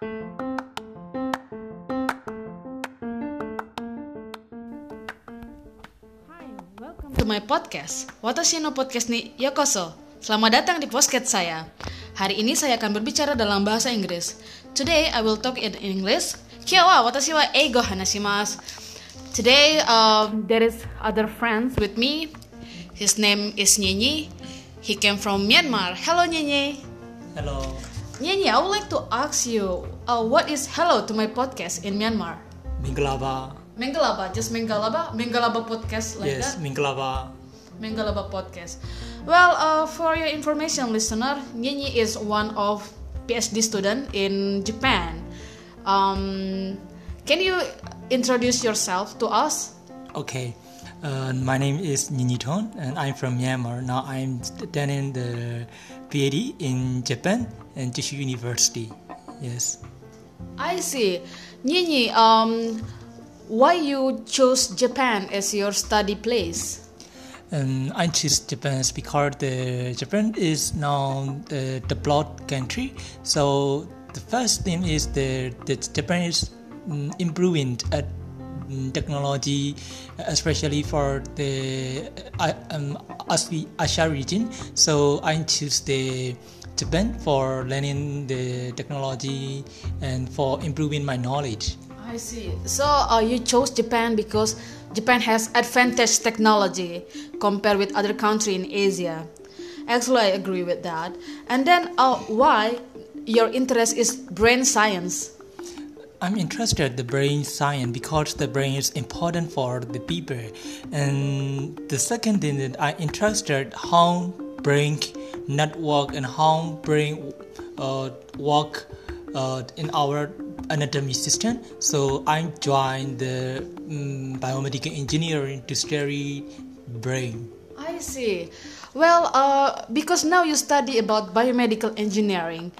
Hi, welcome to my podcast. Watashi no podcast ni yokoso. Selamat datang di podcast saya. Hari ini saya akan berbicara dalam bahasa Inggris. Today I will talk in English. Kia wa watashi wa eigo hanashimasu. Today um, there is other friends with me. His name is Nyenyi. He came from Myanmar. Hello Nyenyi. Hello. Nyenyi, I would like to ask you, uh, what is hello to my podcast in Myanmar? Mingalaba. Mengalaba, just Mengalaba, Mengalaba podcast like yes, that. Mingalaba. Mengalaba podcast. Well, uh, for your information, listener, Nyenyi is one of PhD student in Japan. Um, can you introduce yourself to us? Okay. Uh, my name is Nyi Nyi Tun and I'm from Myanmar. Now I'm studying the PhD in Japan and Jishu University. Yes. I see. Nyi Nyi, um, why you chose Japan as your study place? And I choose Japan because the Japan is now the developed country. So the first thing is the, the Japan is mm, improving at technology, especially for the uh, um, Asia region. So I choose the Japan for learning the technology and for improving my knowledge. I see. So uh, you chose Japan because Japan has advanced technology compared with other country in Asia. Actually, I agree with that. And then, uh, why your interest is brain science? I'm interested the brain science because the brain is important for the people. And the second thing that I interested how brain network and how brain uh, work uh, in our anatomy system. So I joined the um, biomedical engineering to study brain. I see. Well, uh, because now you study about biomedical engineering.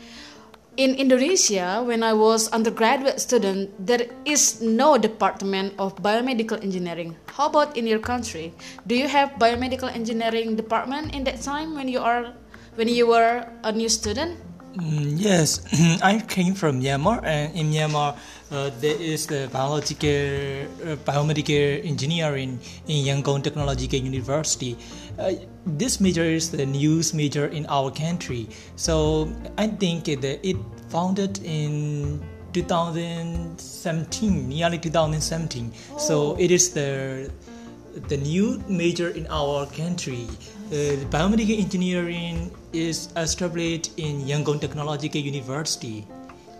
In Indonesia, when I was undergraduate student, there is no department of biomedical engineering. How about in your country? Do you have biomedical engineering department in that time when you are when you were a new student? Mm, yes, I came from Myanmar, and in Myanmar, uh, there is the biological, uh, biomedical engineering in Yangon Technological University. Uh, this major is the news major in our country. So I think that it founded in 2017, nearly 2017. So it is the the new major in our country. Uh, biomedical engineering is established in Yangon Technological University.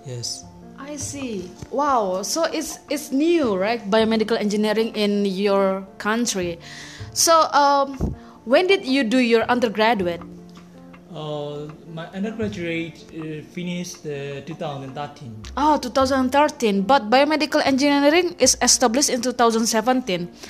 Yes. I see. Wow. So it's it's new, right? Biomedical engineering in your country. So um, when did you do your undergraduate? Uh, my undergraduate uh, finished uh, 2013. Oh, 2013. But biomedical engineering is established in 2017.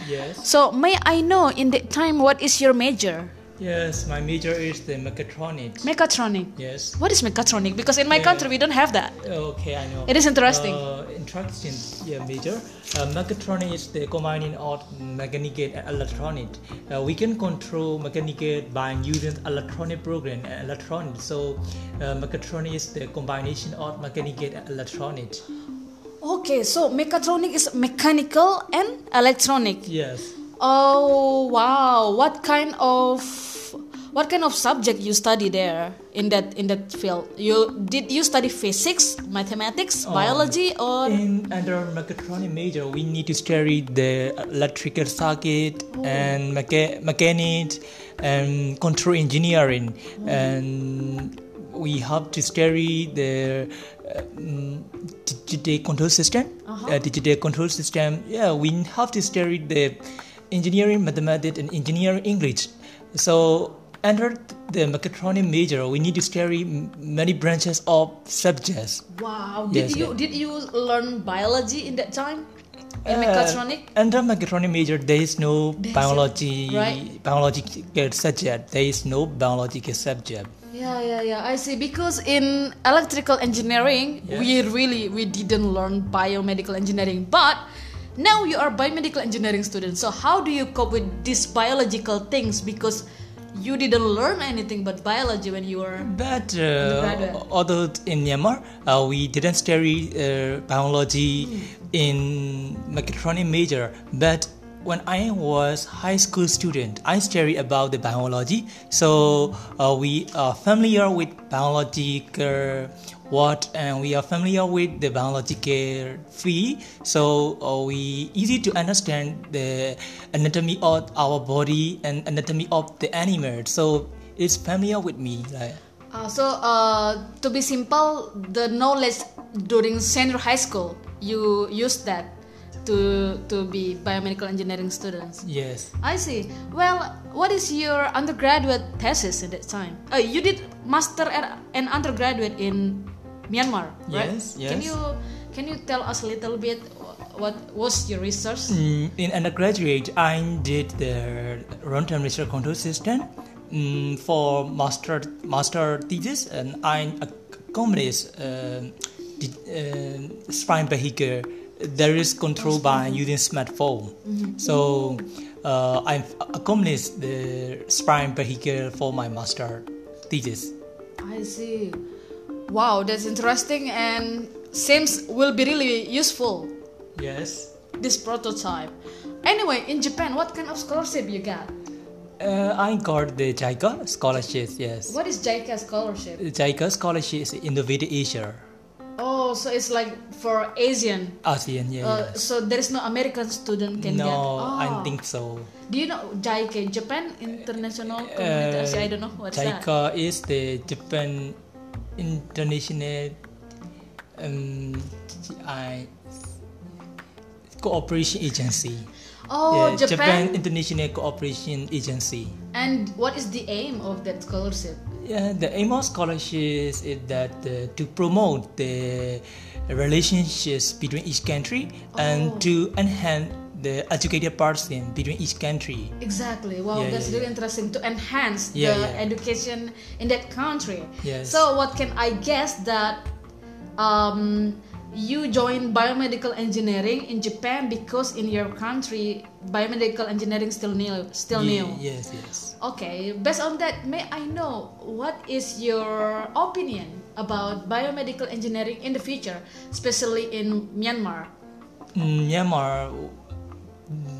Yes. So may I know in that time what is your major? Yes, my major is the mechatronics. Mechatronic. yes. What is mechatronic? Because in my Yeah. country we don't have that. Okay, I know. It is interesting. Uh, interesting, yeah, major. Uh, mechatronics is the combining of mechanical and electronic. Uh, we can control mechanical by using electronic program and electronic. So, uh, mechatronics is the combination of mechanical and electronic. Okay, so mechatronic is mechanical and electronic. Yes. Oh wow! What kind of what kind of subject you study there in that in that field? You did you study physics, mathematics, Oh. biology, or In under mechatronic major, we need to study the electrical circuit and mecha- mechanics and control engineering, and we have to study the uh, mm, digital control system. Uh-huh. Uh, digital control system. Yeah, we have to study the engineering, mathematics, and engineering English. So under the mechatronic major, we need to study many branches of subjects. wow? Did Yes, you did you learn biology in that time in Uh, mechatronic? Under mechatronic major, there is no There's biology right. biological subject. There is no biological subject. Yeah, yeah, yeah. I see. Because in electrical engineering, we really we didn't learn biomedical engineering, but now you are biomedical engineering student. So how do you cope with these biological things? Because you didn't learn anything but biology when you were But uh, although in Myanmar, uh, we didn't study uh, biology in mechatronic major, but when I was high school student, I studied about the biology. So uh, we are familiar with biological what and we are familiar with the biological field. So uh, we easy to understand the anatomy of our body and anatomy of the animal. So it's familiar with me. Like, Uh, so uh, to be simple, the knowledge during senior high school, you use that to to be biomedical engineering students. yes. I see. Well, what is your undergraduate thesis at that time? Uh, you did master and undergraduate in Myanmar, right? Yes, Yes. Can you can you tell us a little bit what was your research? Mm, in undergraduate, I did the runtime research control system mm, for master master thesis, and I accomplished uh, the uh, spine vehicle that is controlled by using smartphone. So uh, I accomplished the spine vehicle for my master thesis. I see. Wow, that's interesting and seems will be really useful. Yes. This prototype. Anyway, in Japan, what kind of scholarship you got? Uh, I got the JICA scholarship. Yes. What is JICA scholarship? JICA scholarship is Innovative Asia, Oh, so it's like for Asian. ASEAN. Yeah. Uh, yeah. so there is no American student can no, get. Oh. I think so. Do you know JICA, Japan International Community Uh, I don't know what's that. JICA is the Japan International um, I Cooperation Agency. Oh, Yeah, Japan. International Cooperation Agency. And what is the aim of that scholarship? Yeah, the aim of scholarship is that uh, to promote the relationships between each country Oh. and to enhance the educated person between each country. Exactly. Wow, Yeah, that's yeah, really yeah. interesting to enhance the education in that country. Yes. So, what can I guess that um, you joined biomedical engineering in Japan because in your country biomedical engineering still new, still Ye- new. Yes, yes. Okay, based on that, may I know what is your opinion about biomedical engineering in the future, especially in Myanmar? In Myanmar,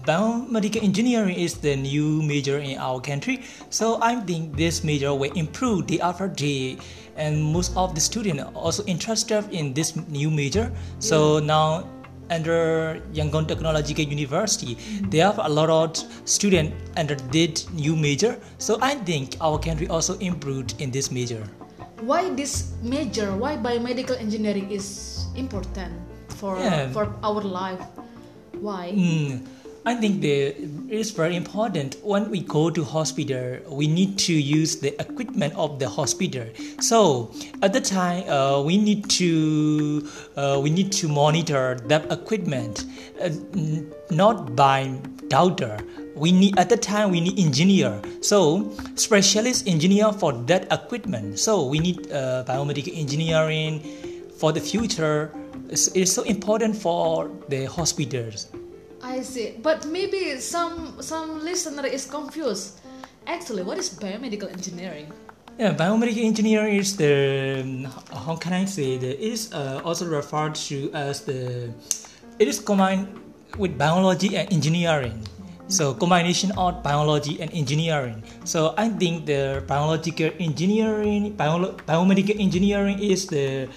biomedical engineering is the new major in our country. So I think this major will improve day after day, and most of the students are also interested in this new major. So now under Yangon Technological University, they have a lot of students under this new major. So I think our country also improved in this major. Why this major? Why biomedical engineering is important for Yeah. for our life? Why? Mm, I think the, it is very important when we go to hospital. We need to use the equipment of the hospital. So at the time, uh, we need to uh, we need to monitor that equipment, uh, not by doctor. We need at the time we need engineer. So specialist engineer for that equipment. So we need uh, biomedical engineering for the future. It's, it's so important for the hospitals. I see. But maybe some some listener is confused. Actually, what is biomedical engineering? Yeah, biomedical engineering is the how can I say it is uh, also referred to as the it is combined with biology and engineering. So combination of biology and engineering. So I think the biological engineering, bio, biomedical engineering is the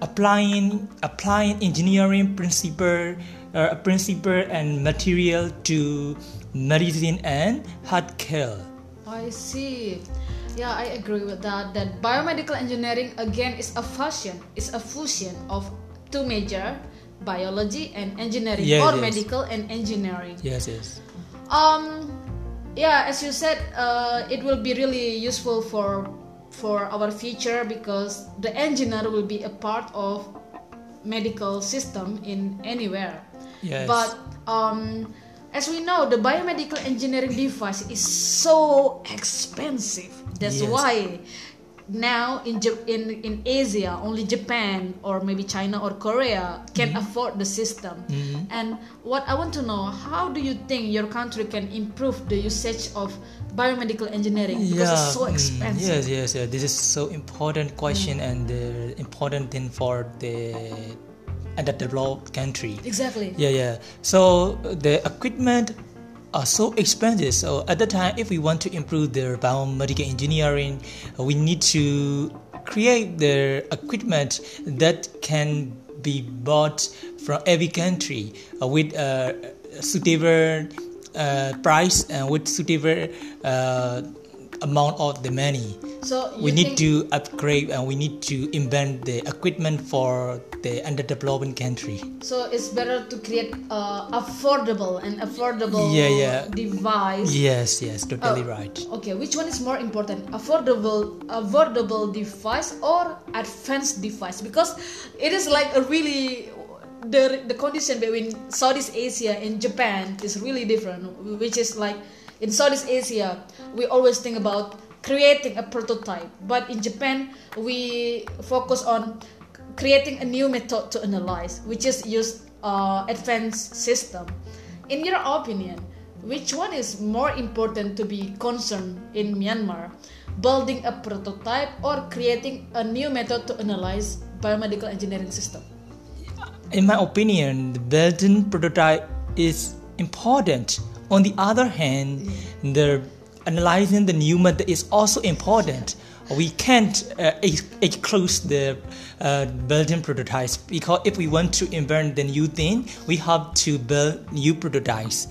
applying applying engineering principle, uh, principle and material to medicine and health care. I see. Yeah, I agree with that. That biomedical engineering again is a fusion, is a fusion of two major, biology and engineering, Yes, or yes. medical and engineering. Yes, yes. Um, yeah, as you said, uh, it will be really useful for for our future because the engineer will be a part of medical system in anywhere. Yes. But um, as we know, the biomedical engineering device is so expensive. That's Yes. why now in in in Asia only Japan or maybe China or Korea can Mm-hmm. afford the system. And what I want to know, how do you think your country can improve the usage of biomedical engineering because it's so mm, expensive? yes, yes, yes. This is so important question and the important thing for the underdeveloped country. Exactly. Yeah, yeah. So the equipment are so expensive. So at the time, if we want to improve the biomedical engineering, we need to create the equipment that can be bought from every country uh, with uh, suitable uh, price and with suitable uh, amount of the money. So We need to upgrade and we need to invent the equipment for the underdeveloped country. So it's better to create uh, affordable and affordable Yeah, yeah. device. Yes, yes, totally Oh, right. Okay, which one is more important? Affordable affordable device or advanced device? Because it is like a really the the condition between Southeast Asia and Japan is really different. Which is like in Southeast Asia, we always think about creating a prototype, but in Japan, we focus on creating a new method to analyze, which is use uh, advanced system. In your opinion, which one is more important to be concerned in Myanmar? Building a prototype or creating a new method to analyze biomedical engineering system? In my opinion, the building prototype is important. On the other hand, the analyzing the new method is also important. We can't uh, exclude the uh, building prototypes because if we want to invent the new thing, we have to build new prototypes.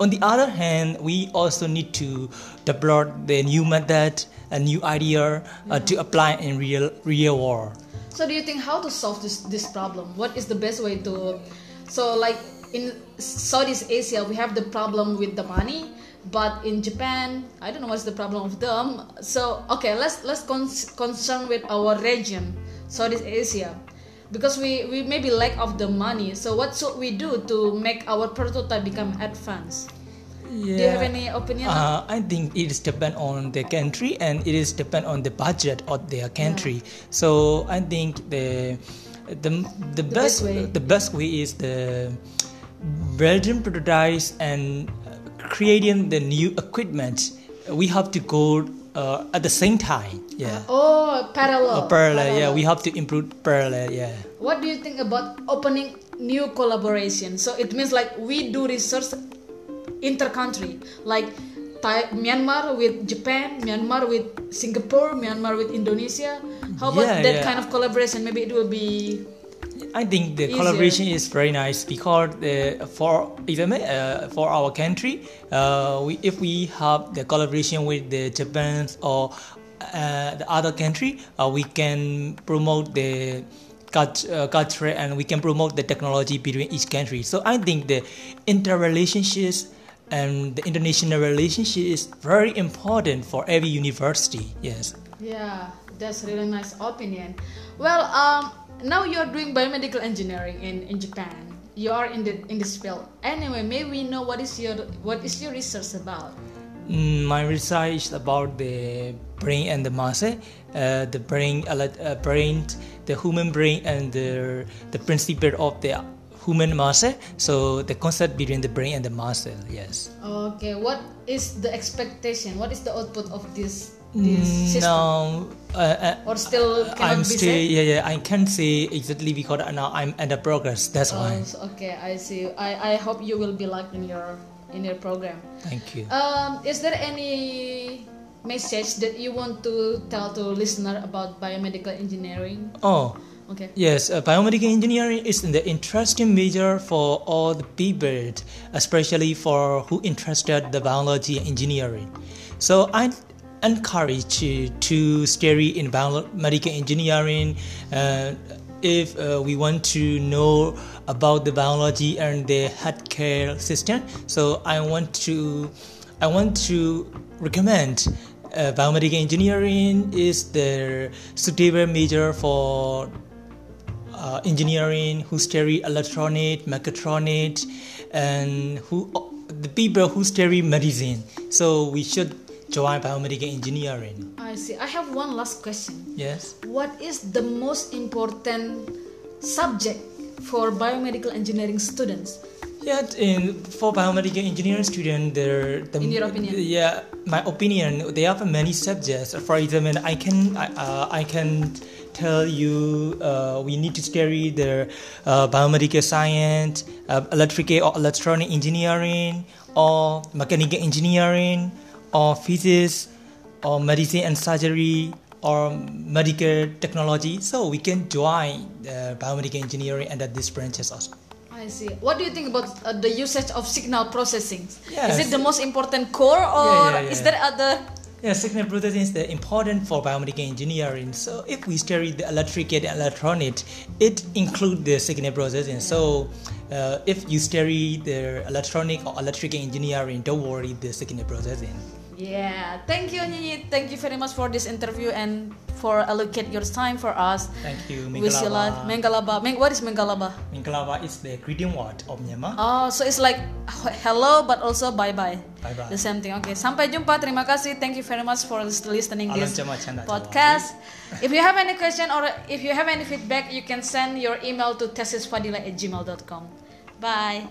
On the other hand, we also need to develop the new method, a new idea uh, to apply in real real world. So do you think how to solve this this problem? What is the best way to so like in Southeast Asia we have the problem with the money, but in Japan I don't know what's the problem of them. So okay, let's let's con- concern with our region, Southeast Asia, because we we maybe lack of the money. So what should we do to make our prototype become advanced? Do you have any opinion? Uh, I think it is depend on the country and it is depend on the budget of their country. So I think the the the, best best way. the best way is the building prototypes and creating the new equipment. We have to go uh, at the same time. Yeah. Oh, parallel. Uh, parallel, yeah, we have to improve parallel, yeah. What do you think about opening new collaboration? So it means like we do research inter-country, like Thai, Myanmar with Japan, Myanmar with Singapore, Myanmar with Indonesia. How about Yeah, that yeah. kind of collaboration? Maybe it will be I think the Easier. collaboration is very nice because uh, for even uh, for our country, uh, we, if we have the collaboration with the Japan or uh, the other country, uh, we can promote the uh, culture and we can promote the technology between each country. So I think the interrelationships and the international relationship is very important for every university. Yes. yeah, that's really nice opinion. Well, um, now you're doing biomedical engineering in, in Japan. You are in the in this field. Anyway, may we know what is your what is your research about? Mm, My research is about the brain and the muscle, uh, the brain, uh, uh, brain, the human brain, and the the principle of the human muscle. So the concept between the brain and the muscle. Yes. Okay, what is the expectation? What is the output of this this system? No, uh, uh, Or still cannot I'm be still said? yeah yeah I can't say exactly because now I'm under progress. That's Oh, why. okay, I see. I, I hope you will be like in your in your program. Thank you. Um, is there any message that you want to tell to listener about biomedical engineering? Oh. Okay. Yes, uh, biomedical engineering is the interesting major for all the people, especially for who interested the biology and engineering. So I encourage you to study in biomedical engineering. Uh, if uh, we want to know about the biology and the healthcare system, so I want to, I want to recommend uh, biomedical engineering is the suitable major for uh, engineering, who study electronic, mechatronic, and who the people who study medicine. So we should join biomedical engineering. I see. I have one last question. Yes. What is the most important subject for biomedical engineering students? Yeah, in for biomedical engineering student, there. The, In your opinion? Yeah, my opinion. They have many subjects. For example, I can I, uh, I can tell you uh, we need to study the uh, biomedical science, uh, electrical or electronic engineering, or mechanical engineering, or physics, or medicine and surgery, or medical technology. So we can join uh, biomedical engineering under these branches also. I see. What do you think about uh, the usage of signal processing? Yes. Is it the most important core, or yeah, is yeah. there other? Yeah, signal processing is the important for biomedical engineering. So if we study the electric and electronic, it includes the signal processing. So uh, if you study the electronic or electrical engineering, don't worry the signal processing. Yeah. Thank you, Nyinyi. Thank you very much for this interview and for allocate your time for us. Thank you, Wish you luck. Meng, what is Mengalaba? Mengalaba is the greeting word of Myanmar. Oh, so it's like hello, but also bye bye. Bye bye. The same thing. Okay. Sampai jumpa. Terima kasih. Thank you very much for listening this podcast. if you have any question or if you have any feedback, you can send your email to tesisfadila at gmail.com. Bye.